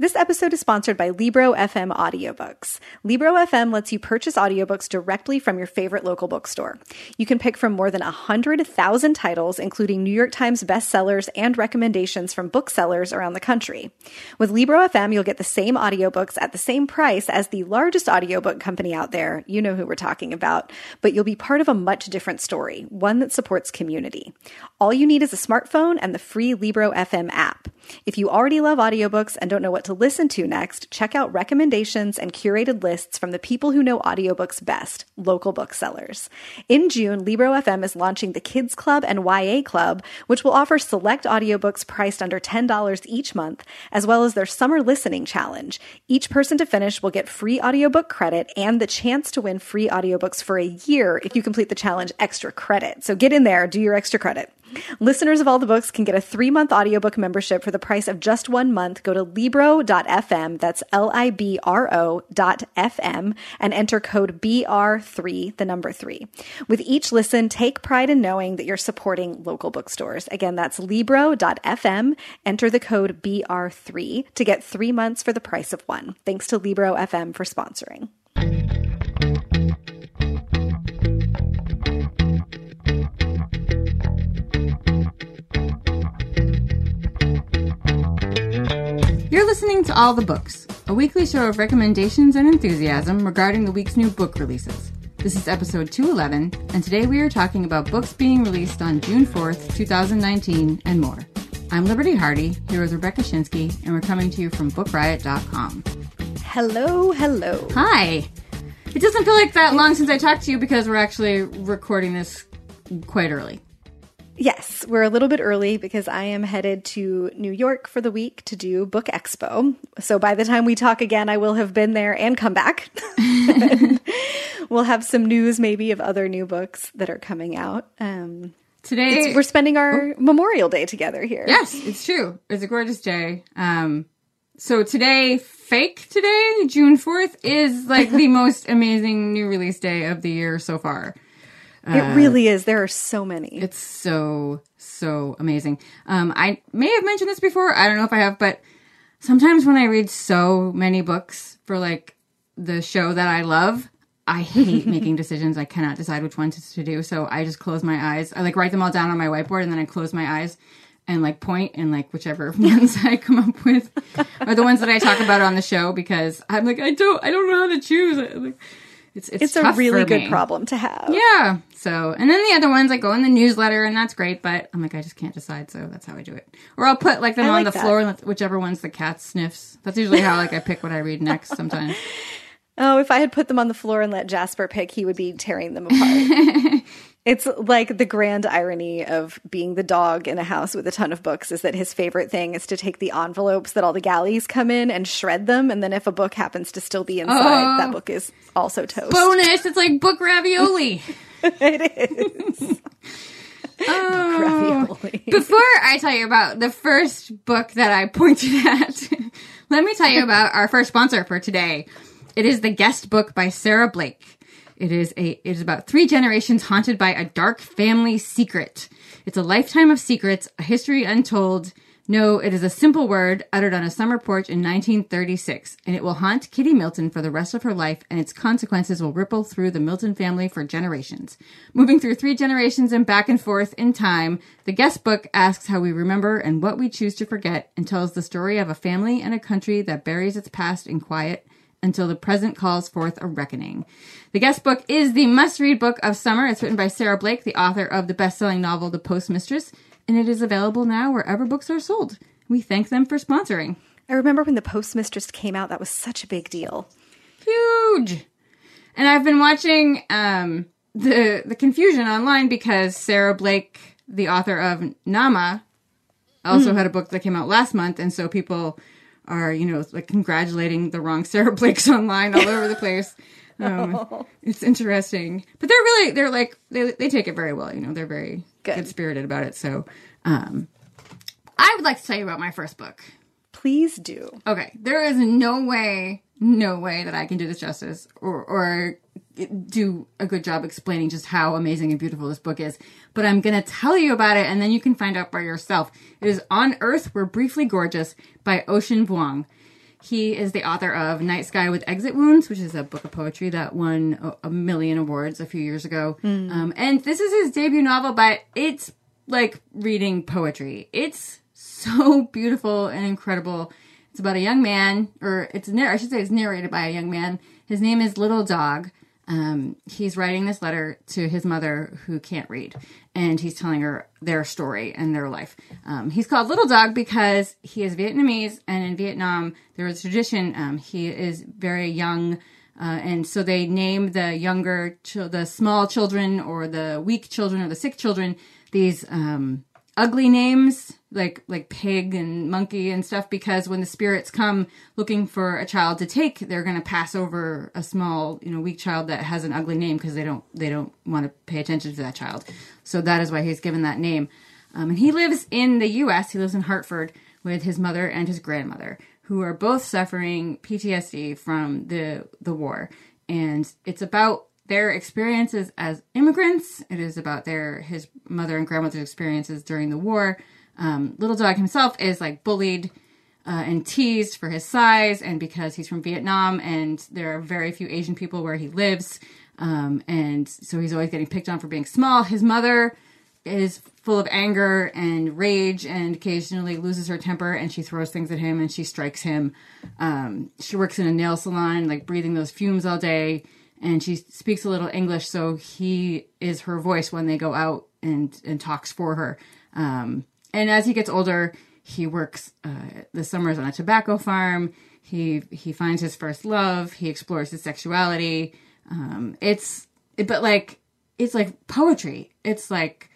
This episode is sponsored by Libro FM Audiobooks. Libro FM lets you purchase audiobooks directly from your favorite local bookstore. You can pick from more than 100,000 titles, including New York Times bestsellers and recommendations from booksellers around the country. With Libro FM, you'll get the same audiobooks at the same price as the largest audiobook company out there. You know who we're talking about. But you'll be part of a much different story, one that supports community. All you need is a smartphone and the free Libro FM app. If you already love audiobooks and don't know what to listen to next, check out recommendations and curated lists from the people who know audiobooks best, local booksellers. In June, Libro FM is launching the Kids Club and YA Club, which will offer select audiobooks priced under $10 each month, as well as their summer listening challenge. Each person to finish will get free audiobook credit and the chance to win free audiobooks for a year if you complete the challenge extra credit. So get in there, do your extra credit. Listeners of all the books can get a three month audiobook membership for the price of just one month. Go to Libro.fm, that's L I B R O dot FM, and enter code BR3, the number three. With each listen, take pride in knowing that you're supporting local bookstores. Again, that's Libro.fm. Enter the code BR3 to get three months for the price of one. Thanks to Libro FM for sponsoring. To All the Books, a weekly show of recommendations and enthusiasm regarding the week's new book releases. This is episode 211, and today we are talking about books being released on June 4th, 2019, and more. I'm Liberty Hardy, here with Rebecca Schinsky, and we're coming to you from BookRiot.com. Hello, hello. Hi! It doesn't feel like that long since I talked to you because we're actually recording this quite early. Yes, we're a little bit early because I am headed to New York for the week to do Book Expo. So by the time we talk again, I will have been there and come back. we'll have some news maybe of other new books that are coming out. Um, Today, we're spending our Memorial Day together here. Yes, it's true. It's a gorgeous day. Um, so today, fake today, June 4th, is like the most amazing new release day of the year so far. It really is. There are so many. It's so, so amazing. Um, I may have mentioned this before. I don't know if I have, but sometimes when I read so many books for like the show that I love, I hate making decisions. I cannot decide which ones to do. So I just close my eyes. I like write them all down on my whiteboard and then I close my eyes and like point and like whichever ones I come up with are the ones that I talk about on the show because I'm like, I don't, I don't know how to choose. Like, it's, it's, it's a really good me. problem to have. Yeah. So, and then the other ones, I go in the newsletter, and that's great. But I'm like, I just can't decide, so that's how I do it. Or I'll put like them I on like the that. floor, and whichever one's the cat sniffs. That's usually how like I pick what I read next. Sometimes. Oh, if I had put them on the floor and let Jasper pick, he would be tearing them apart. it's like the grand irony of being the dog in a house with a ton of books is that his favorite thing is to take the envelopes that all the galleys come in and shred them. And then if a book happens to still be inside, Oh. that book is also toast. Bonus! It's like book ravioli. it is. Oh. Ravioli. Before I tell you about the first book that I pointed at, let me tell you about our first sponsor for today. It is the guest book by Sarah Blake. It is a it is about three generations haunted by a dark family secret. It's a lifetime of secrets, a history untold. No, it is a simple word uttered on a summer porch in 1936, and it will haunt Kitty Milton for the rest of her life, and its consequences will ripple through the Milton family for generations. Moving through three generations and back and forth in time, the guest book asks how we remember and what we choose to forget, and tells the story of a family and a country that buries its past in quiet until the present calls forth a reckoning. The guest book is the must read book of summer. It's written by Sarah Blake, the author of the best selling novel The Postmistress, and it is available now wherever books are sold. We thank them for sponsoring. I remember when the Postmistress came out, that was such a big deal. Huge! And I've been watching um, the the confusion online because Sarah Blake, the author of Naamah, also had a book that came out last month, and so people are, you know, like congratulating the wrong Sarah Blakes online all over the place. Um, It's interesting, but they're really they're like they they take it very well. You know, they're very Good. good spirited about it. So, um, I would like to tell you about my first book. Please do. Okay, there is no way, no way that I can do this justice or or do a good job explaining just how amazing and beautiful this book is. But I'm gonna tell you about it, and then you can find out for yourself. It is On Earth We're Briefly Gorgeous by Ocean Vuong. He is the author of Night Sky with Exit Wounds, which is a book of poetry that won a, million awards a few years ago. Um, and this is his debut novel, but it's like reading poetry. It's so beautiful and incredible. It's about a young man, or it's I should say it's narrated by a young man. His name is Little Dog. Um, he's writing this letter to his mother who can't read, and he's telling her their story and their life. Um, he's called Little Dog because he is Vietnamese, and in Vietnam there is a tradition. Um, he is very young. Uh, and so they name the younger, chil- the small children, or the weak children, or the sick children, these um, ugly names like like pig and monkey and stuff because when the spirits come looking for a child to take they're going to pass over a small you know weak child that has an ugly name because they don't they don't want to pay attention to that child. So that is why he's given that name. Um, and he lives in the us he lives in hartford with his mother and his grandmother who are both suffering ptsd from the the war. And it's about their experiences as immigrants. It is about their his mother and grandmother's experiences during the war. Um, Little Dog himself is like bullied uh, and teased for his size and because he's from Vietnam and there are very few Asian people where he lives. Um, and so he's always getting picked on for being small. His mother is full of anger and rage and occasionally loses her temper and she throws things at him and she strikes him. Um, she works in a nail salon, like breathing those fumes all day and she speaks a little English, so he is her voice when they go out and and talks for her. Um, and as he gets older, he works uh, the summers on a tobacco farm. He he finds his first love. He explores his sexuality. Um, it's but like it's like poetry. It's like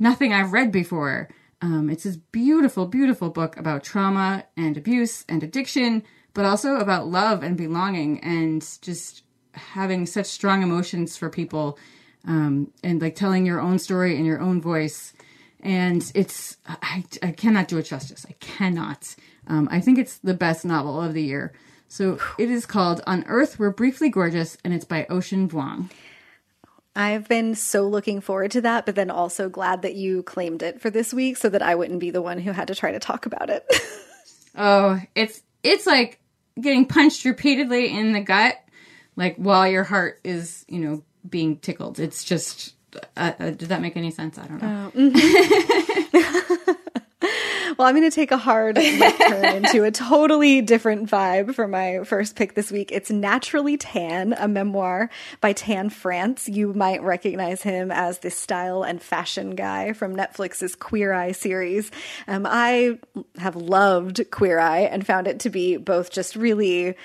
nothing I've read before. Um, it's this beautiful, beautiful book about trauma and abuse and addiction, but also about love and belonging and just having such strong emotions for people um, and like telling your own story in your own voice. And it's, I, I cannot do it justice. I cannot. Um, I think it's the best novel of the year. So it is called On Earth We're Briefly Gorgeous, and it's by Ocean Vuong. I've been so looking forward to that, but then also glad that you claimed it for this week so that I wouldn't be the one who had to try to talk about it. oh, it's it's like getting punched repeatedly in the gut, like while your heart is, you know, being tickled. It's just. Uh, uh, does that make any sense? I don't know. Oh, mm-hmm. well, I'm going to take a hard turn into a totally different vibe for my first pick this week. It's Naturally Tan, a memoir by Tan France. You might recognize him as the style and fashion guy from Netflix's Queer Eye series. Um, I have loved Queer Eye and found it to be both just really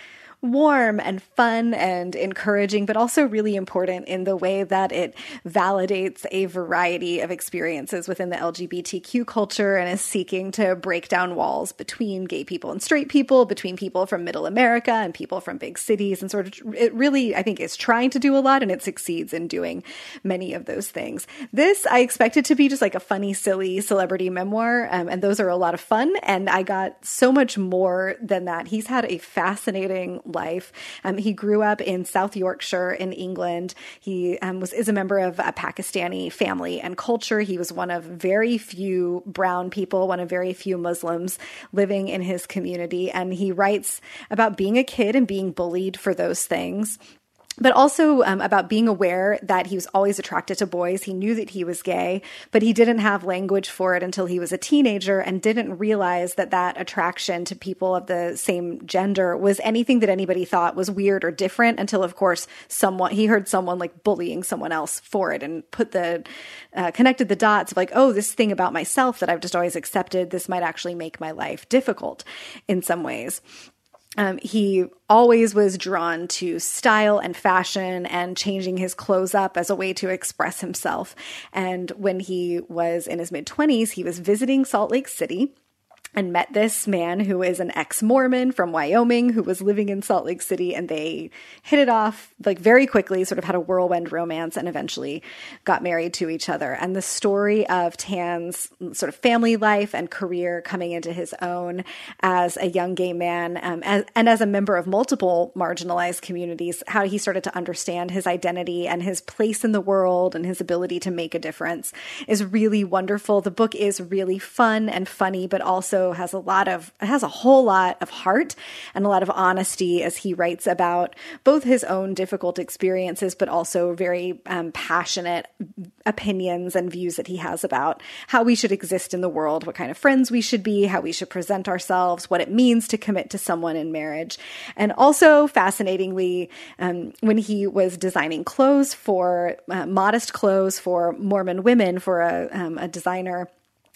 warm and fun and encouraging, but also really important in the way that it validates a variety of experiences within the LGBTQ culture and is seeking to break down walls between gay people and straight people, between people from middle America and people from big cities. And sort of, it really, I think, is trying to do a lot and it succeeds in doing many of those things. This, I expected to be just like a funny, silly celebrity memoir. Um, and those are a lot of fun. And I got so much more than that. He's had a fascinating life. Um, he grew up in South Yorkshire in England. He um, was is a member of a Pakistani family and culture. He was one of very few brown people, one of very few Muslims living in his community, and he writes about being a kid and being bullied for those things but also um, about being aware that he was always attracted to boys. He knew that he was gay, but he didn't have language for it until he was a teenager and didn't realize that that attraction to people of the same gender was anything that anybody thought was weird or different until, of course, someone he heard someone like bullying someone else for it and put the uh, connected the dots of like, oh, this thing about myself that I've just always accepted, this might actually make my life difficult in some ways. Um, he always was drawn to style and fashion and changing his clothes up as a way to express himself. And when he was in his mid 20s, he was visiting Salt Lake City and met this man who is an ex Mormon from Wyoming who was living in Salt Lake City. And they hit it off like very quickly, sort of had a whirlwind romance and eventually got married to each other. And the story of Tan's sort of family life and career coming into his own as a young gay man um, as, and as a member of multiple marginalized communities, how he started to understand his identity and his place in the world and his ability to make a difference is really wonderful. The book is really fun and funny, but also has a lot of has a whole lot of heart and a lot of honesty as he writes about both his own difficult experiences, but also very um, passionate opinions and views that he has about how we should exist in the world, what kind of friends we should be, how we should present ourselves, what it means to commit to someone in marriage, and also fascinatingly, um, when he was designing clothes for uh, modest clothes for Mormon women for a, um, a designer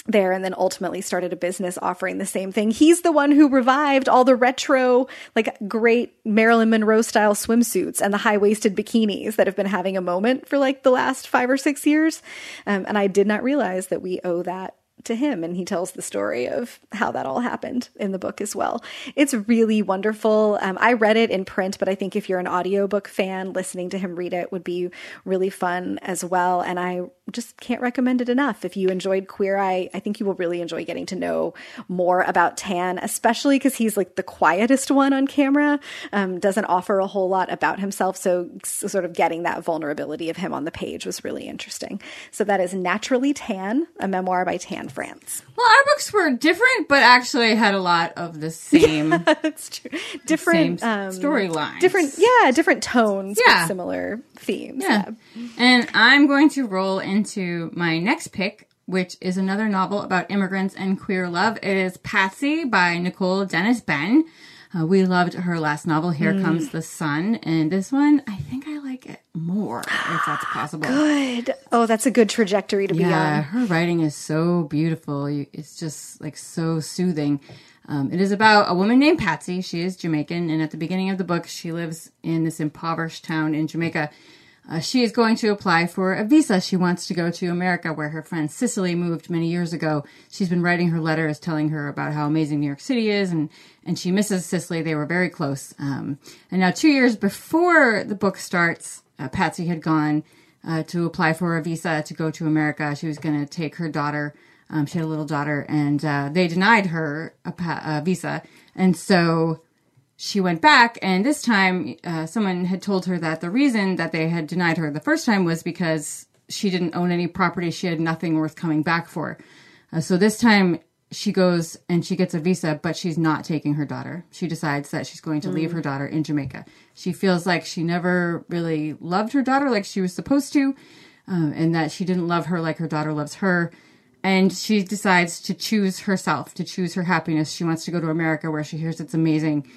there and then ultimately started a business offering the same thing. He's the one who revived all the retro, like great Marilyn Monroe style swimsuits and the high waisted bikinis that have been having a moment for like the last five or six years. Um, and I did not realize that we owe that to him and he tells the story of how that all happened in the book as well. It's really wonderful. Um, I read it in print, but I think if you're an audiobook fan, listening to him read it would be really fun as well. And I just can't recommend it enough. If you enjoyed Queer Eye, I think you will really enjoy getting to know more about Tan, especially because he's like the quietest one on camera, um, doesn't offer a whole lot about himself. So, sort of getting that vulnerability of him on the page was really interesting. So, that is Naturally Tan, a memoir by Tan France. Well, our books were different, but actually had a lot of the same. That's true. Different um, storylines. Different, yeah, different tones, yeah. similar themes. Yeah. yeah. And I'm going to roll into my next pick, which is another novel about immigrants and queer love. It is Patsy by Nicole Dennis Benn. Uh, we loved her last novel, Here mm. Comes the Sun, and this one, I think I like it more, if that's possible. Good. Oh, that's a good trajectory to yeah, be on. Yeah, her writing is so beautiful. It's just like so soothing. Um, it is about a woman named Patsy. She is Jamaican, and at the beginning of the book, she lives in this impoverished town in Jamaica uh, she is going to apply for a visa. She wants to go to America, where her friend Cicely moved many years ago. She's been writing her letters telling her about how amazing New York City is, and, and she misses Cicely. They were very close. Um, and now, two years before the book starts, uh, Patsy had gone uh, to apply for a visa to go to America. She was going to take her daughter. Um, she had a little daughter, and uh, they denied her a, pa- a visa. And so she went back, and this time uh, someone had told her that the reason that they had denied her the first time was because she didn't own any property. She had nothing worth coming back for. Uh, so this time she goes and she gets a visa, but she's not taking her daughter. She decides that she's going to mm. leave her daughter in Jamaica. She feels like she never really loved her daughter like she was supposed to, um, and that she didn't love her like her daughter loves her. And she decides to choose herself, to choose her happiness. She wants to go to America where she hears it's amazing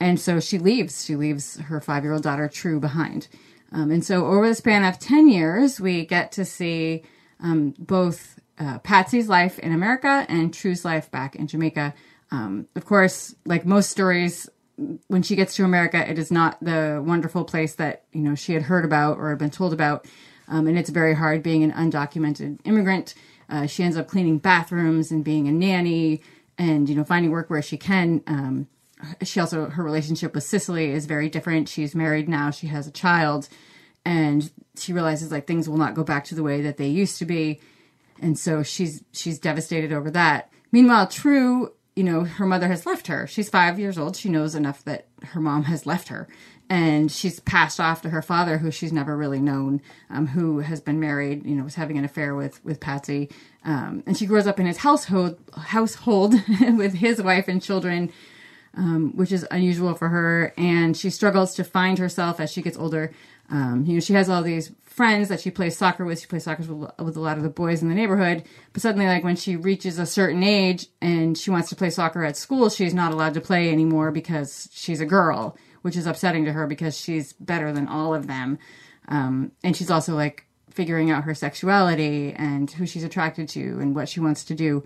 and so she leaves. She leaves her five year old daughter, True, behind. Um, and so over the span of 10 years, we get to see um, both uh, Patsy's life in America and True's life back in Jamaica. Um, of course, like most stories, when she gets to America, it is not the wonderful place that you know she had heard about or had been told about, um, and it's very hard being an undocumented immigrant. Uh, she ends up cleaning bathrooms and being a nanny, and you know finding work where she can. She also her relationship with Cicely is very different. She's married now. She has a child, and she realizes like things will not go back to the way that they used to be, and so she's she's devastated over that. Meanwhile, True, you know, her mother has left her. She's five years old. She knows enough that her mom has left her, and she's passed off to her father, who she's never really known, um, who has been married. You know, was having an affair with with Patsy, um, and she grows up in his household household with his wife and children um, which is unusual for her. And she struggles to find herself as she gets older. Um, you know, she has all these friends that she plays soccer with. She plays soccer with, with a lot of the boys in the neighborhood. But suddenly, like when she reaches a certain age and she wants to play soccer at school, she's not allowed to play anymore because she's a girl, which is upsetting to her because she's better than all of them. Um, and she's also like figuring out her sexuality and who she's attracted to and what she wants to do.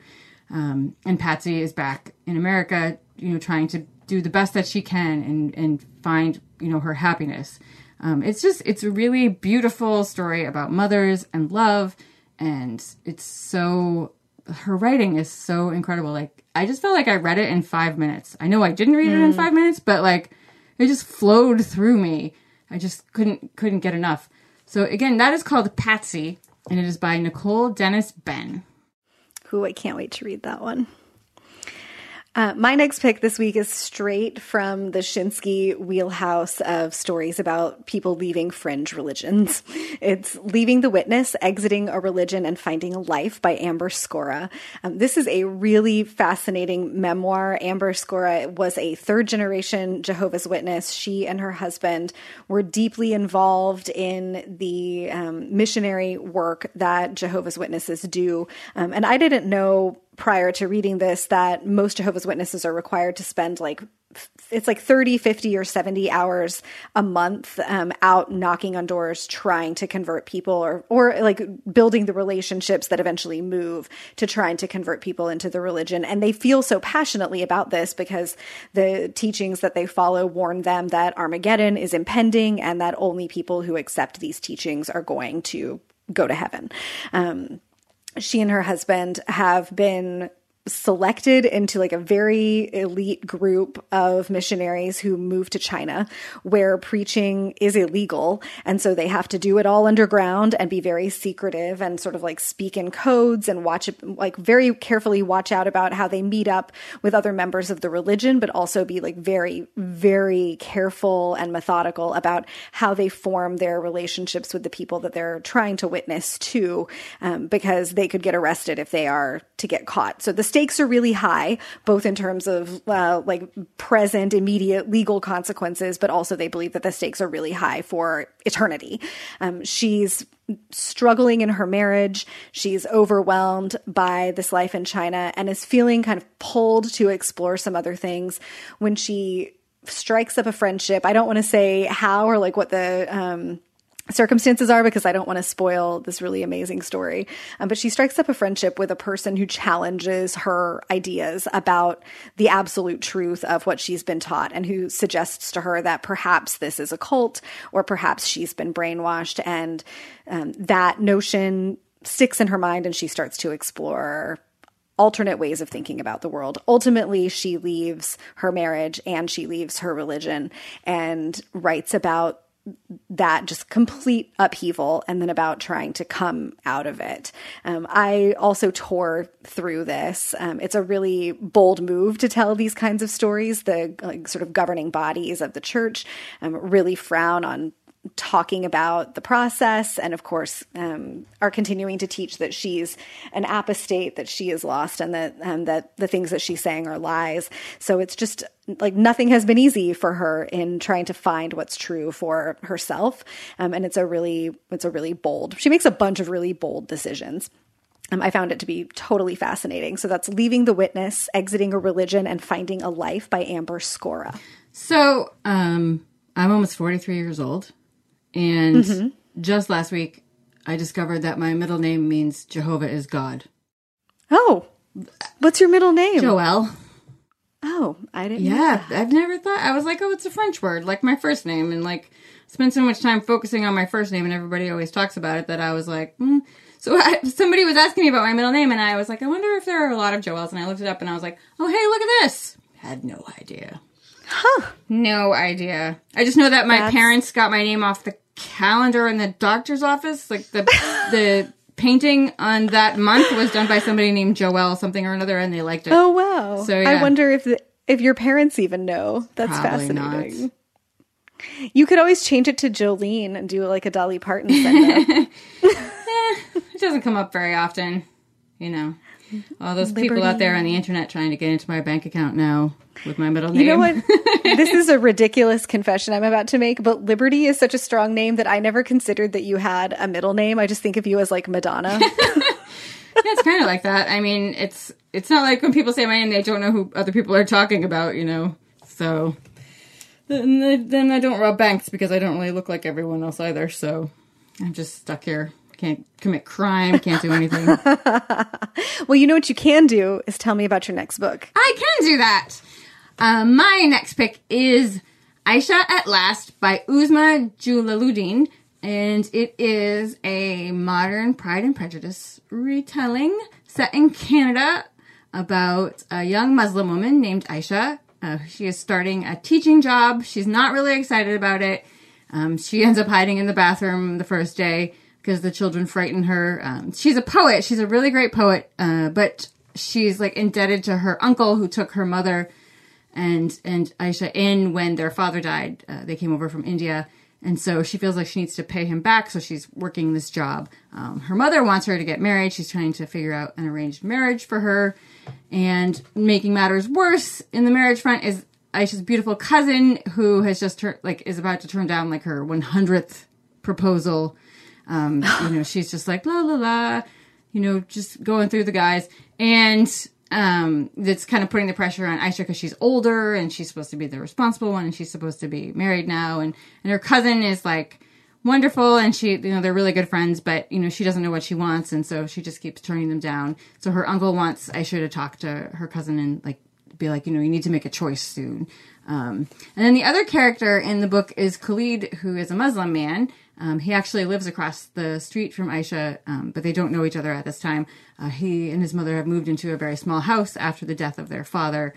Um, and Patsy is back in America you know trying to do the best that she can and and find you know her happiness. Um, it's just it's a really beautiful story about mothers and love. And it's so her writing is so incredible. Like i just felt like i read it in five minutes. I know i didn't read mm. it in mm. five minutes but like it just flowed through me. I just couldn't couldn't get enough. So again that is called patsy and it is by nicole dennis benn who i can't wait to read that one Uh, my next pick this week is straight from the Schinsky wheelhouse of stories about people leaving fringe religions. It's Leaving the Witness, Exiting a Religion and Finding a Life by Amber Scorah. Um, this is a really fascinating memoir. Amber Scorah was a third generation Jehovah's Witness. She and her husband were deeply involved in the um, missionary work that Jehovah's Witnesses do. Um, and I didn't know prior to reading this that most Jehovah's Witnesses are required to spend like it's like 30 50 or 70 hours a month um, out knocking on doors trying to convert people or or like building the relationships that eventually move to trying to convert people into the religion. And they feel so passionately about this because the teachings that they follow warn them that armageddon is impending and that only people who accept these teachings are going to go to heaven. Um, she and her husband have been selected into like a very elite group of missionaries who move to China where preaching is illegal. And so they have to do it all underground and be very secretive and sort of like speak in codes and watch like very carefully watch out about how they meet up with other members of the religion but also be like very very careful and methodical about how they form their relationships with the people that they're trying to witness to um, because they could get arrested if they are to get caught. So the stakes are really high, both in terms of uh, like present, immediate legal consequences, but also they believe that the stakes are really high for eternity. Um, she's struggling in her marriage. She's overwhelmed by this life in China and is feeling kind of pulled to explore some other things when she strikes up a friendship. I don't want to say how or like what the, um, circumstances are because I don't want to spoil this really amazing story. Um, but she strikes up a friendship with a person who challenges her ideas about the absolute truth of what she's been taught and who suggests to her that perhaps this is a cult or perhaps she's been brainwashed. And um, that notion sticks in her mind and she starts to explore alternate ways of thinking about the world. Ultimately, she leaves her marriage and she leaves her religion and writes about that just complete upheaval and then about trying to come out of it. Um, I also tore through this. Um, it's a really bold move to tell these kinds of stories. The like, sort of governing bodies of the church um, really frown on talking about the process and of course um, are continuing to teach that she's an apostate that she is lost and that um, that the things that she's saying are lies so it's just like nothing has been easy for her in trying to find what's true for herself um, and it's a really it's a really bold she makes a bunch of really bold decisions um, I found it to be totally fascinating. So that's Leaving the Witness, Exiting a Religion, and Finding a Life by Amber Scorah. So um, I'm almost 43 years old. And mm-hmm. just last week, I discovered that my middle name means Jehovah is God. Oh, what's your middle name? Joelle. Oh, I didn't. Yeah, I've never thought. I was like, oh, it's a French word, like my first name, and like spend so much time focusing on my first name, and everybody always talks about it that I was like, mm. so I, somebody was asking me about my middle name, and I was like, I wonder if there are a lot of Joels, and I looked it up, and I was like, oh, hey, look at this. Had no idea. Huh. No idea. I just know that my That's... parents got my name off the calendar in the doctor's office. Like the the painting on that month was done by somebody named Joelle something or another, and they liked it. Oh wow! So yeah. I wonder if the, if your parents even know. That's Probably fascinating. Not. You could always change it to Jolene and do like a Dolly Parton send eh, it doesn't come up very often, you know. Mm-hmm. All those Liberty. people out there on the internet trying to get into my bank account now with my middle name. You know what? this is a ridiculous confession I'm about to make, but Liberty is such a strong name that I never considered that you had a middle name. I just think of you as like Madonna. yeah, it's kind of like that. I mean, it's it's not like when people say my name, they don't know who other people are talking about, you know. So then, then I don't rob banks because I don't really look like everyone else either. So I'm just stuck here can't commit crime, can't do anything. well, you know what you can do is tell me about your next book. I can do that. Uh, my next pick is Ayesha at Last by Uzma Jalaluddin, and it is a modern Pride and Prejudice retelling set in Canada about a young Muslim woman named Ayesha. Uh, she is starting a teaching job. She's not really excited about it. Um, she ends up hiding in the bathroom the first day because the children frighten her. Um, she's a poet. She's a really great poet, uh, but she's like indebted to her uncle who took her mother and and Ayesha in when their father died. Uh, they came over from India, and so she feels like she needs to pay him back. So she's working this job. Um, her mother wants her to get married. She's trying to figure out an arranged marriage for her, and making matters worse in the marriage front is Ayesha's beautiful cousin who has just tur- like is about to turn down like her 100th proposal. Um, you know, she's just like la la la, you know, just going through the guys, and um, that's kind of putting the pressure on Ayesha because she's older and she's supposed to be the responsible one and she's supposed to be married now, and and her cousin is like wonderful and she you know they're really good friends but you know she doesn't know what she wants. And so she just keeps turning them down. So her uncle wants ayesha to talk to her cousin and like be like you know you need to make a choice soon. Um, and then the other character in the book is khalid who is a muslim man um, he actually lives across the street from ayesha um, but they don't know each other at this time uh, he and his mother have moved into a very small house after the death of their father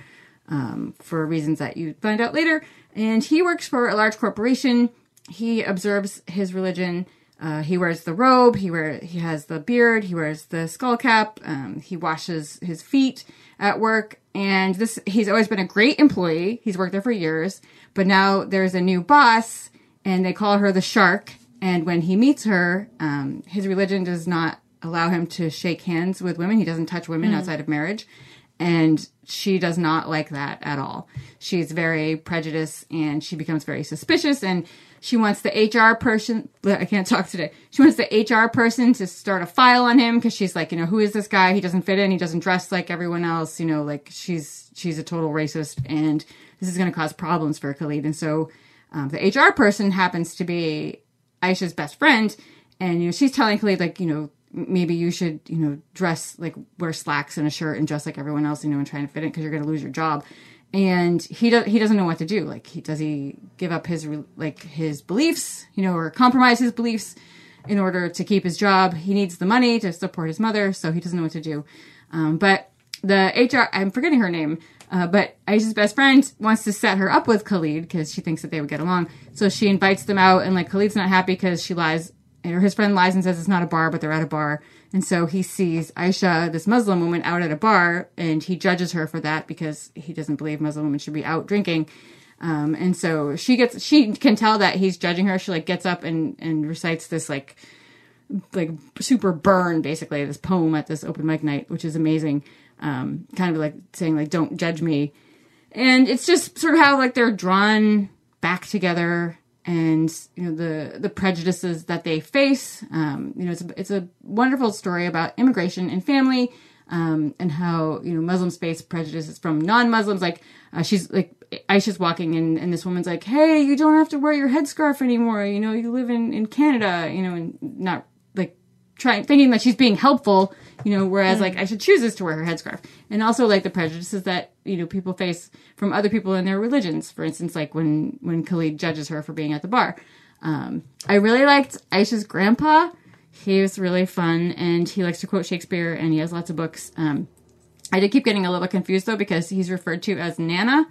um, for reasons that you find out later and he works for a large corporation he observes his religion. Uh, he wears the robe. He wear he has the beard. He wears the skull cap. Um, he washes his feet at work. And this he's always been a great employee. He's worked there for years. But now there's a new boss, and they call her the Shark. And when he meets her, um, his religion does not allow him to shake hands with women. He doesn't touch women outside of marriage. And she does not like that at all. She's very prejudiced and she becomes very suspicious and she wants the HR person, I can't talk today. She wants the HR person to start a file on him because she's like, you know, who is this guy? He doesn't fit in. He doesn't dress like everyone else. You know, like she's, she's a total racist and this is going to cause problems for Khalid. And so, um, the HR person happens to be Ayesha's best friend. And, you know, she's telling Khalid, like, you know, maybe you should, you know, dress like wear slacks and a shirt and dress like everyone else, you know, and try and fit in because you're going to lose your job. And he does, he doesn't know what to do. Like, he, does he give up his, like, his beliefs, you know, or compromise his beliefs in order to keep his job? He needs the money to support his mother, so he doesn't know what to do. Um, but the HR, I'm forgetting her name, uh, but Ayesha's best friend wants to set her up with Khalid because she thinks that they would get along. So she invites them out, and like Khalid's not happy because she lies or his friend lies and says it's not a bar, but they're at a bar. And so he sees Ayesha, this Muslim woman, out at a bar, and he judges her for that because he doesn't believe Muslim women should be out drinking. Um, and so she gets, she can tell that he's judging her. She like gets up and and recites this like like super burn basically this poem at this open mic night, which is amazing. Um, kind of like saying like don't judge me, and it's just sort of how like they're drawn back together and you know the the prejudices that they face. Um, you know, it's a, it's a wonderful story about immigration and family, um, and how you know Muslims face prejudices from non-Muslims. Like uh, she's like Ayesha's walking and, and this woman's like, "Hey, you don't have to wear your headscarf anymore. You know, you live in in Canada. You know, and not trying thinking that she's being helpful." You know, whereas like i should choose this to wear her headscarf, and also like the prejudices that you know people face from other people in their religions. For instance, like when when Khalid judges her for being at the bar. Um, I really liked Ayesha's grandpa. He was really fun, and he likes to quote Shakespeare, and he has lots of books. Um, I did keep getting a little confused though because he's referred to as Nana,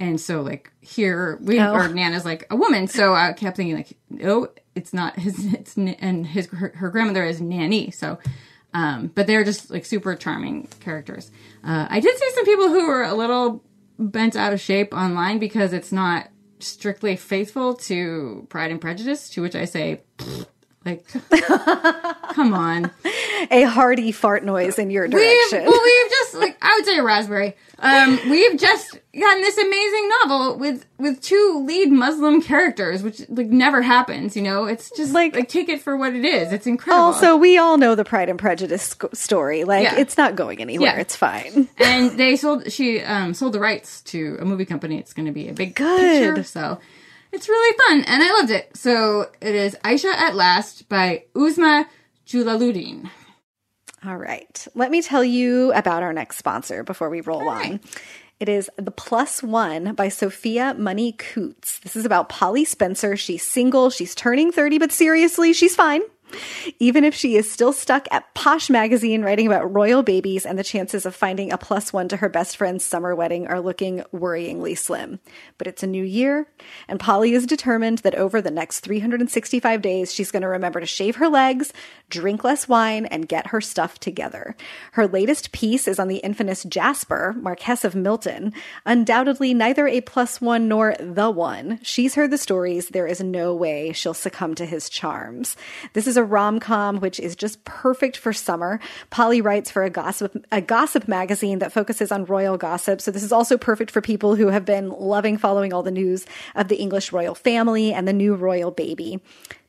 and so like here we Oh. or Nana's like a woman. So I kept thinking like, no, it's not his. It's and his her, her grandmother is Nanny. So, um, but they're just like super charming characters. Uh, I did see some people who were a little bent out of shape online because it's not strictly faithful to Pride and Prejudice. To which I say, like, come on. A hearty fart noise in your We've, direction. well, we've just like I would say a raspberry. Um, we've just gotten this amazing novel with with two lead Muslim characters, which like never happens. You know, it's just Like- like, take it for what it is. It's incredible. also, we all know the Pride and Prejudice sc- story. Like, Yeah. it's not going anywhere. Yeah. It's fine. and they sold she um sold the rights to a movie company. It's going to be a big Good. picture, so it's really fun, and I loved it. So it is Ayesha at Last by Uzma Jalaluddin. All right. Let me tell you about our next sponsor before we roll on. right. It is The Plus One by Sophia Money Coutts. This is about Polly Spencer. She's single. She's turning 30, but seriously, she's fine. Even if she is still stuck at Posh Magazine writing about royal babies and the chances of finding a plus one to her best friend's summer wedding are looking worryingly slim. But it's a new year, and Polly is determined that over the next 365 days, she's going to remember to shave her legs, drink less wine, and get her stuff together. Her latest piece is on the infamous Jasper, Marquess of Milton. Undoubtedly, neither a plus one nor the one. She's heard the stories. There is no way she'll succumb to his charms. This is a rom com which is just perfect for summer. Polly writes for a gossip a gossip magazine that focuses on royal gossip. So this is also perfect for people who have been loving following all the news of the English royal family and the new royal baby.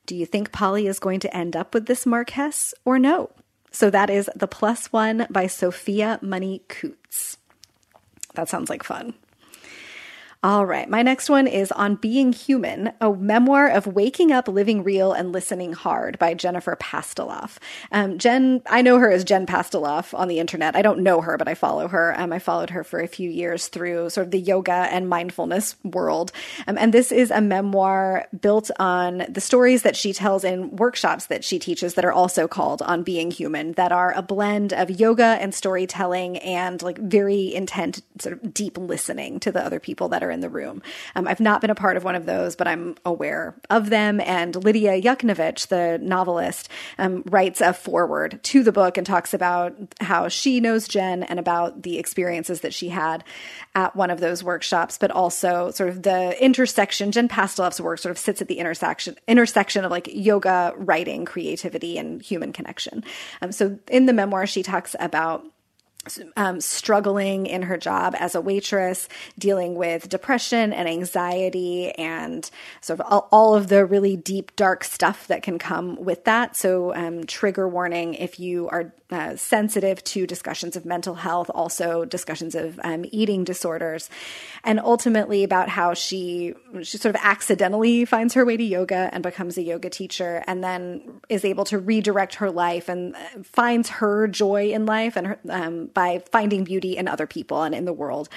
Do you think Polly is going to end up with this Marquess or no? So that is The Plus One by Sophia Money Coutts. That sounds like fun. All right. My next one is On Being Human, a memoir of waking up, living real, and listening hard by Jennifer Pastiloff. Um, Jen, I know her as Jen Pastiloff on the internet. I don't know her, but I follow her. Um, I followed her for a few years through sort of the yoga and mindfulness world. Um, and this is a memoir built on the stories that she tells in workshops that she teaches that are also called On Being Human, that are a blend of yoga and storytelling and like very intent, sort of deep listening to the other people that are in the room. Um, I've not been a part of one of those, but I'm aware of them. And Lydia Yuknavitch, the novelist, um, writes a foreword to the book and talks about how she knows Jen and about the experiences that she had at one of those workshops, but also sort of the intersection. Jen Pastiloff's work sort of sits at the intersection intersection of like yoga, writing, creativity, and human connection. Um, so in the memoir, she talks about um, struggling in her job as a waitress, dealing with depression and anxiety, and sort of all, all of the really deep, dark stuff that can come with that. So, um, trigger warning if you are uh, sensitive to discussions of mental health, also discussions of um, eating disorders, and ultimately about how she she sort of accidentally finds her way to yoga and becomes a yoga teacher, and then is able to redirect her life and uh, finds her joy in life and her, um, by finding beauty in other people and in the world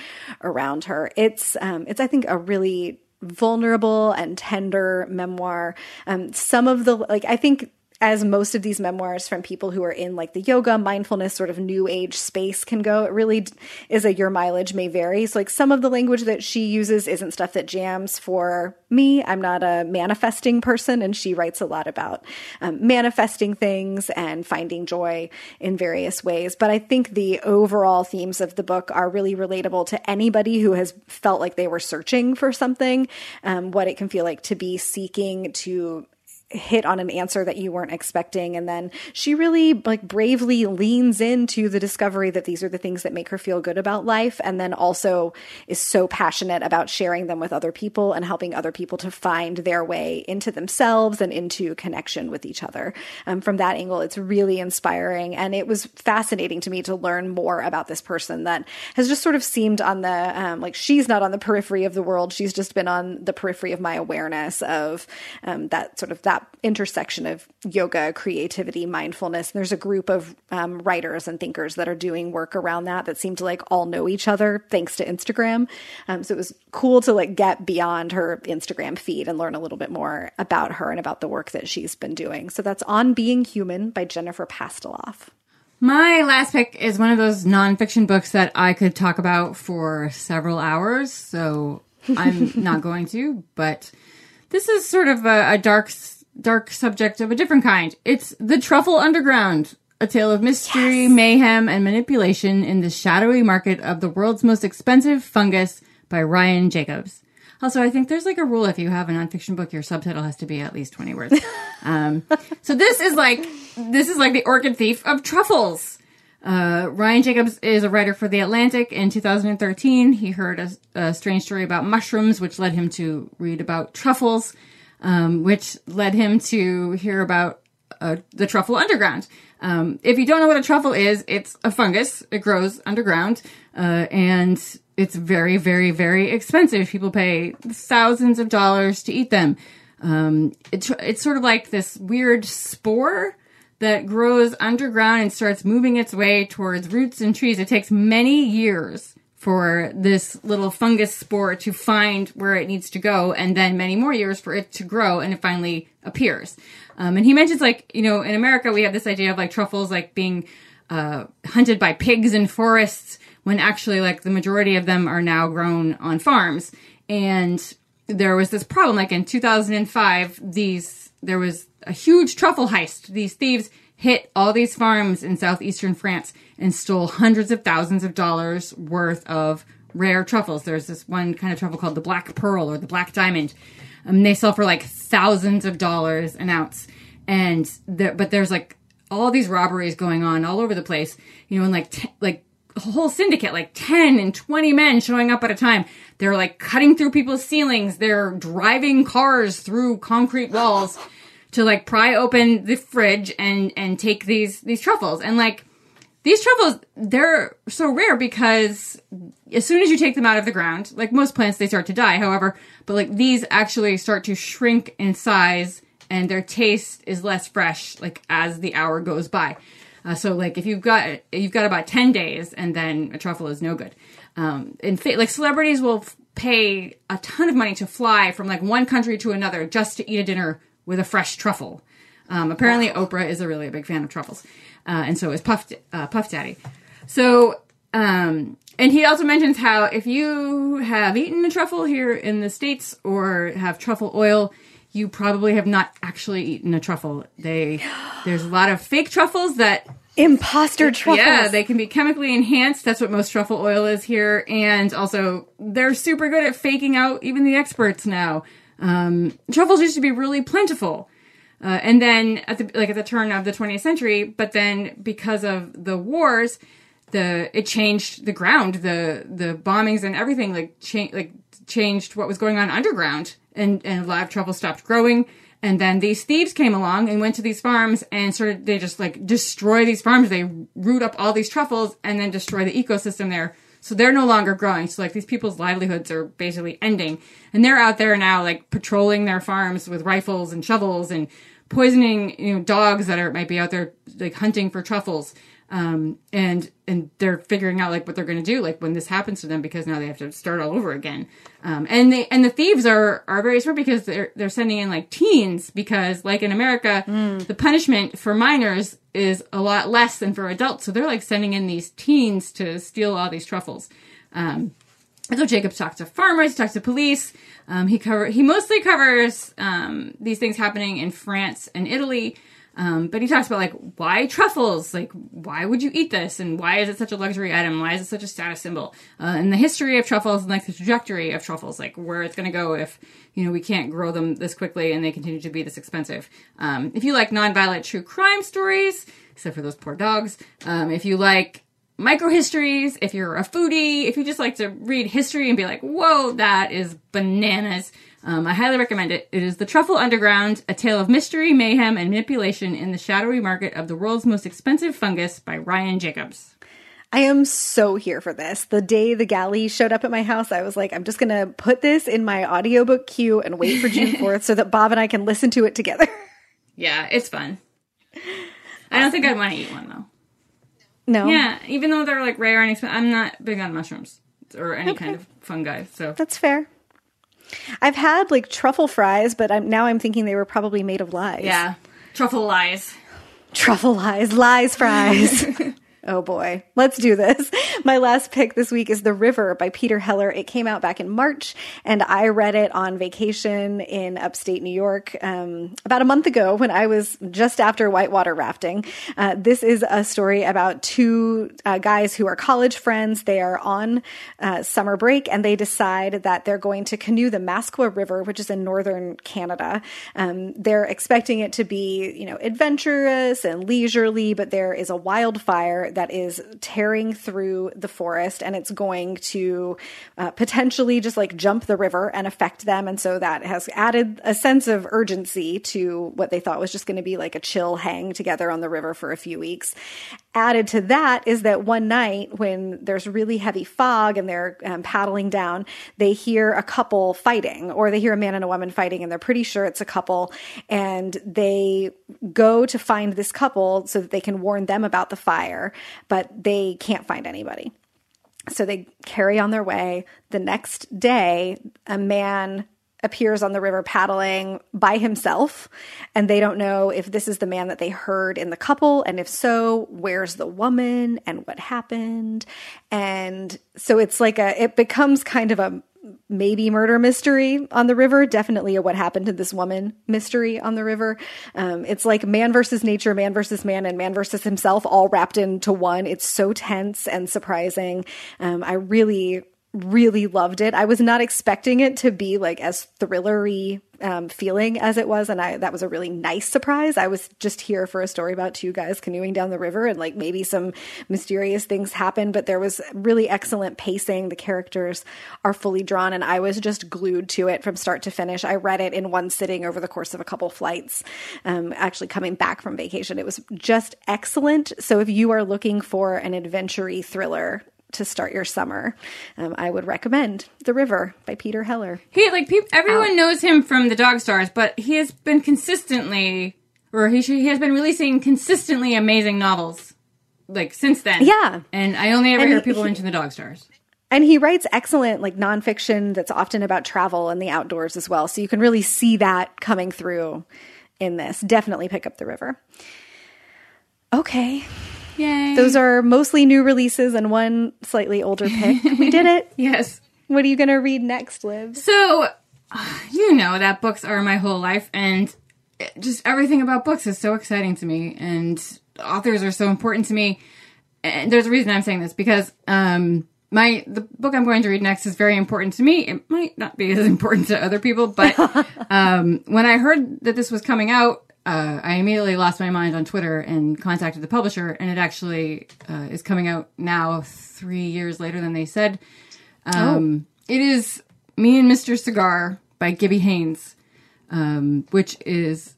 around her. It's um, it's I think a really vulnerable and tender memoir. Um, some of the like I think as most of these memoirs from people who are in like the yoga, mindfulness, sort of new age space can go. It really is a your mileage may vary. So, like, some of the language that she uses isn't stuff that jams for me. I'm not a manifesting person, and she writes a lot about um, manifesting things and finding joy in various ways. But I think the overall themes of the book are really relatable to anybody who has felt like they were searching for something, um, what it can feel like to be seeking to hit on an answer that you weren't expecting. And then she really like bravely leans into the discovery that these are the things that make her feel good about life and then also is so passionate about sharing them with other people and helping other people to find their way into themselves and into connection with each other. Um, from that angle it's really inspiring. And it was fascinating to me to learn more about this person that has just sort of seemed on the um, like she's not on the periphery of the world. She's just been on the periphery of my awareness of um, that sort of that intersection of yoga, creativity, mindfulness. And there's a group of um, writers and thinkers that are doing work around that that seem to like all know each other thanks to Instagram. Um, so it was cool to like get beyond her Instagram feed and learn a little bit more about her and about the work that she's been doing. So that's On Being Human by Jennifer Pastiloff. My last pick is one of those nonfiction books that I could talk about for several hours. So I'm not going to, but this is sort of a, a dark dark subject of a different kind. It's The Truffle Underground, a tale of mystery, yes. mayhem, and manipulation in the shadowy market of the world's most expensive fungus by Ryan Jacobs. Also, I think there's like a rule if you have a nonfiction book, your subtitle has to be at least 20 words. um, so this is like, this is like the orchid thief of truffles. Uh, Ryan Jacobs is a writer for The Atlantic. In 2013, he heard a, a strange story about mushrooms, which led him to read about truffles um, which led him to hear about uh, the truffle underground. Um, if you don't know what a truffle is, it's a fungus. It grows underground, uh, and it's very, very, very expensive. People pay thousands of dollars to eat them. Um, it, it's sort of like this weird spore that grows underground and starts moving its way towards roots and trees. It takes many years for this little fungus spore to find where it needs to go, and then many more years for it to grow, and it finally appears. Um, and he mentions like you know in America we have this idea of like truffles like being uh, hunted by pigs in forests when actually like the majority of them are now grown on farms. And there was this problem like in 2005 these there was a huge truffle heist. These thieves hit all these farms in southeastern France and stole hundreds of thousands of dollars worth of rare truffles. There's this one kind of truffle called the black pearl or the black diamond. Um, they sell for like thousands of dollars an ounce. And there, but there's like all these robberies going on all over the place, you know, and like, t- like a whole syndicate, like 10 and 20 men showing up at a time. They're like cutting through people's ceilings. They're driving cars through concrete walls to like pry open the fridge and, and take these, these truffles. And like, these truffles, they're so rare because as soon as you take them out of the ground, like most plants, they start to die, however, but like these actually start to shrink in size and their taste is less fresh, like as the hour goes by. Uh, so like if you've got you've got about ten days, and then a truffle is no good. Um, and fa- like celebrities will f- pay a ton of money to fly from like one country to another just to eat a dinner with a fresh truffle. Um, apparently, Oprah is a really a big fan of truffles, uh, and so is Puff uh, Puff Daddy. So, um, and he also mentions how if you have eaten a truffle here in the states or have truffle oil, you probably have not actually eaten a truffle. They there's a lot of fake truffles that Imposter truffles. yeah, they can be chemically enhanced. That's what most truffle oil is here. And also, they're super good at faking out even the experts now. Um, truffles used to be really plentiful. Uh, and then at the, like at the turn of the 20th century, but then because of the wars, the, it changed the ground, the, the bombings and everything like cha- like changed what was going on underground and, and a lot of truffle stopped growing. And then these thieves came along and went to these farms and started, they just like destroy these farms. They root up all these truffles and then destroy the ecosystem there. So they're no longer growing. So like these people's livelihoods are basically ending. And they're out there now like patrolling their farms with rifles and shovels and poisoning, you know, dogs that are might be out there like hunting for truffles. Um, and and they're figuring out like what they're going to do like when this happens to them because now they have to start all over again. Um, and they and the thieves are are very smart because they're they're sending in like teens because like in America the punishment for minors is a lot less than for adults, so they're like sending in these teens to steal all these truffles. Um, so Jacob talks to farmers, he talks to police. Um, he cover he mostly covers um, these things happening in France and Italy. Um, but he talks about like why truffles, like why would you eat this, and why is it such a luxury item? Why is it such a status symbol? Uh, and the history of truffles and like the trajectory of truffles, like where it's going to go if you know we can't grow them this quickly and they continue to be this expensive. Um, if you like nonviolent true crime stories, except for those poor dogs, um, if you like microhistories, if you're a foodie, if you just like to read history and be like, whoa, that is bananas. Um, I highly recommend it. It is The Truffle Underground, a tale of mystery, mayhem, and manipulation in the shadowy market of the world's most expensive fungus by Ryan Jacobs. I am so here for this. The day the galley showed up at my house, I was like, I'm just going to put this in my audiobook queue and wait for June 4th so that Bob and I can listen to it together. Yeah, it's fun. I don't think I'd want to eat one though. No. Yeah, even though they're like rare and expensive, I'm not big on mushrooms or any kind of fungi. So That's fair. I've had like truffle fries, but I'm now I'm thinking they were probably made of lies. yeah, truffle lies. Truffle lies, lies fries. oh boy, let's do this. My last pick this week is The River by Peter Heller. It came out back in March, and I read it on vacation in upstate New York um, about a month ago when I was just after whitewater rafting. Uh, this is a story about two uh, guys who are college friends. They are on uh, summer break, and they decide that they're going to canoe the Maskwa River, which is in northern Canada. Um, they're expecting it to be, you know, adventurous and leisurely, but there is a wildfire that is tearing through the forest and it's going to uh, potentially just like jump the river and affect them. And so that has added a sense of urgency to what they thought was just going to be like a chill hang together on the river for a few weeks. Added to that is that one night when there's really heavy fog and they're um, paddling down, they hear a couple fighting or they hear a man and a woman fighting and they're pretty sure it's a couple and they go to find this couple so that they can warn them about the fire, but they can't find anybody. So they carry on their way. The next day, a man appears on the river paddling by himself, and they don't know if this is the man that they heard in the couple, and if so, where's the woman and what happened. And so it's like a, it becomes kind of a maybe murder mystery on the river, definitely a what happened to this woman mystery on the river. Um, it's like man versus nature, man versus man, and man versus himself all wrapped into one. It's so tense and surprising. Um, I really, really loved it. I was not expecting it to be like as thrillery um, feeling as it was, and I that was a really nice surprise. I was just here for a story about two guys canoeing down the river, and like maybe some mysterious things happen, but there was really excellent pacing. The characters are fully drawn, and I was just glued to it from start to finish. I read it in one sitting over the course of a couple flights. Um, actually, coming back from vacation, it was just excellent. So if you are looking for an adventure thriller to start your summer. Um, I would recommend The River by Peter Heller. He like peop everyone knows him from the Dog Stars, but he has been consistently, or he he has been releasing consistently amazing novels, like since then. Yeah. and I only ever And hear he- people he- mention the Dog Stars. And he writes excellent like nonfiction that's often about travel and the outdoors as well. So you can really see that coming through in this. Definitely pick up The River. Okay. Yay! Those are mostly new releases and one slightly older pick. We did it. yes. What are you going to read next, Liv? So, you know that books are my whole life, and just everything about books is so exciting to me, and authors are so important to me. And there's a reason I'm saying this because um, my the book I'm going to read next is very important to me. It might not be as important to other people, but um, when I heard that this was coming out, uh, I immediately lost my mind on Twitter and contacted the publisher, and it actually uh, is coming out now three years later than they said. Um, It is Me and Mr. Cigar by Gibby Haynes, um, which is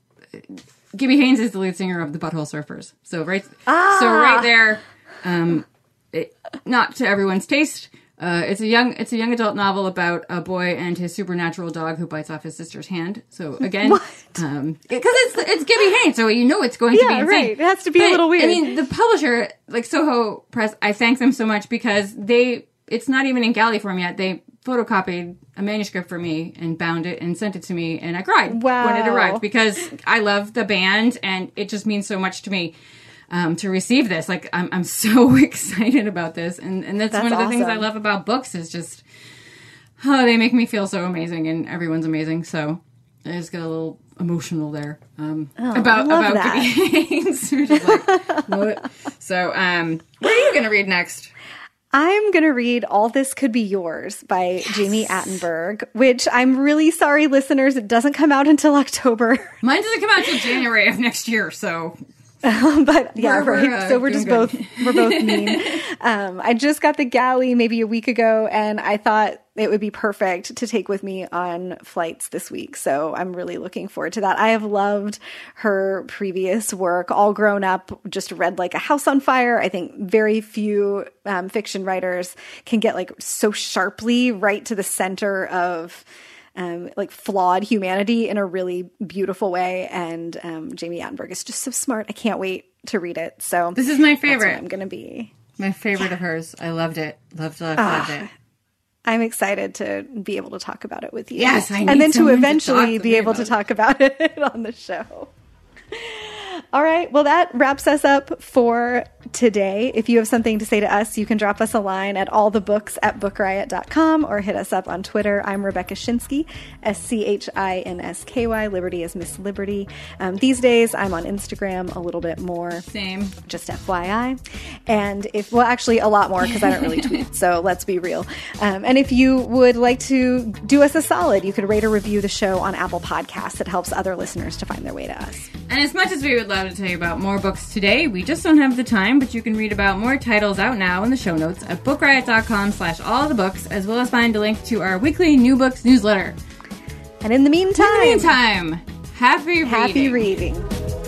Gibby Haynes is the lead singer of the Butthole Surfers. So right, so right there, um, it, not to everyone's taste. Uh, it's a young it's a young adult novel about a boy and his supernatural dog who bites off his sister's hand. So again, um, because it's it's Gibby Haynes, so you know it's going to be Yeah, insane. right. It has to be a little weird. I mean, the publisher, like Soho Press, I thank them so much because they it's not even in galley form yet. They photocopied a manuscript for me and bound it and sent it to me, and I cried when it arrived because I love the band and it just means so much to me. Um, to receive this, like I'm, I'm so excited about this, and and that's, That's one of the things I love about books is just oh they make me feel so amazing, and everyone's amazing. So I just got a little emotional there um, about Oh, love about that. Gibby Haynes. Like. So, um, what are you going to read next? I'm going to read All This Could Be Yours by Jami Attenberg, which I'm really sorry, listeners, it doesn't come out until October. Mine doesn't come out until January of next year, so but yeah, We're- we're, uh, so we're just good. both we're both mean. um, I just got the galley maybe a week ago, and I thought it would be perfect to take with me on flights this week. So I'm really looking forward to that. I have loved her previous work. All grown up, just read like a house on fire. I think very few um, fiction writers can get like so sharply right to the center of um, like flawed humanity in a really beautiful way. And um, Jami Attenberg is just so smart. I can't wait to read it. So this is my favorite. I'm going to be. My favorite of hers. I loved it. Loved, loved, loved Ah. it. I'm excited to be able to talk about it with you. Yes, I and then to eventually to be able to talk about it on the show. All right. Well, that wraps us up for today. If you have something to say to us, you can drop us a line at allthebooks at bookriot.com or hit us up on Twitter. I'm Rebecca Schinsky, S C H I N S K Y. Liberty is Miss Liberty. Um, these days, I'm on Instagram a little bit more Same. just FYI. And if, well, actually, a lot more because I don't really tweet. So let's be real. Um, and if you would like to do us a solid, you could rate or review the show on Apple Podcasts. It helps other listeners to find their way to us. And as much as we would love to tell you about more books today, we just don't have the time, but you can read about more titles out now in the show notes at bookriot.com slash all the books, as well as find a link to our weekly new books newsletter. And in the meantime, In the meantime, happy reading. happy reading.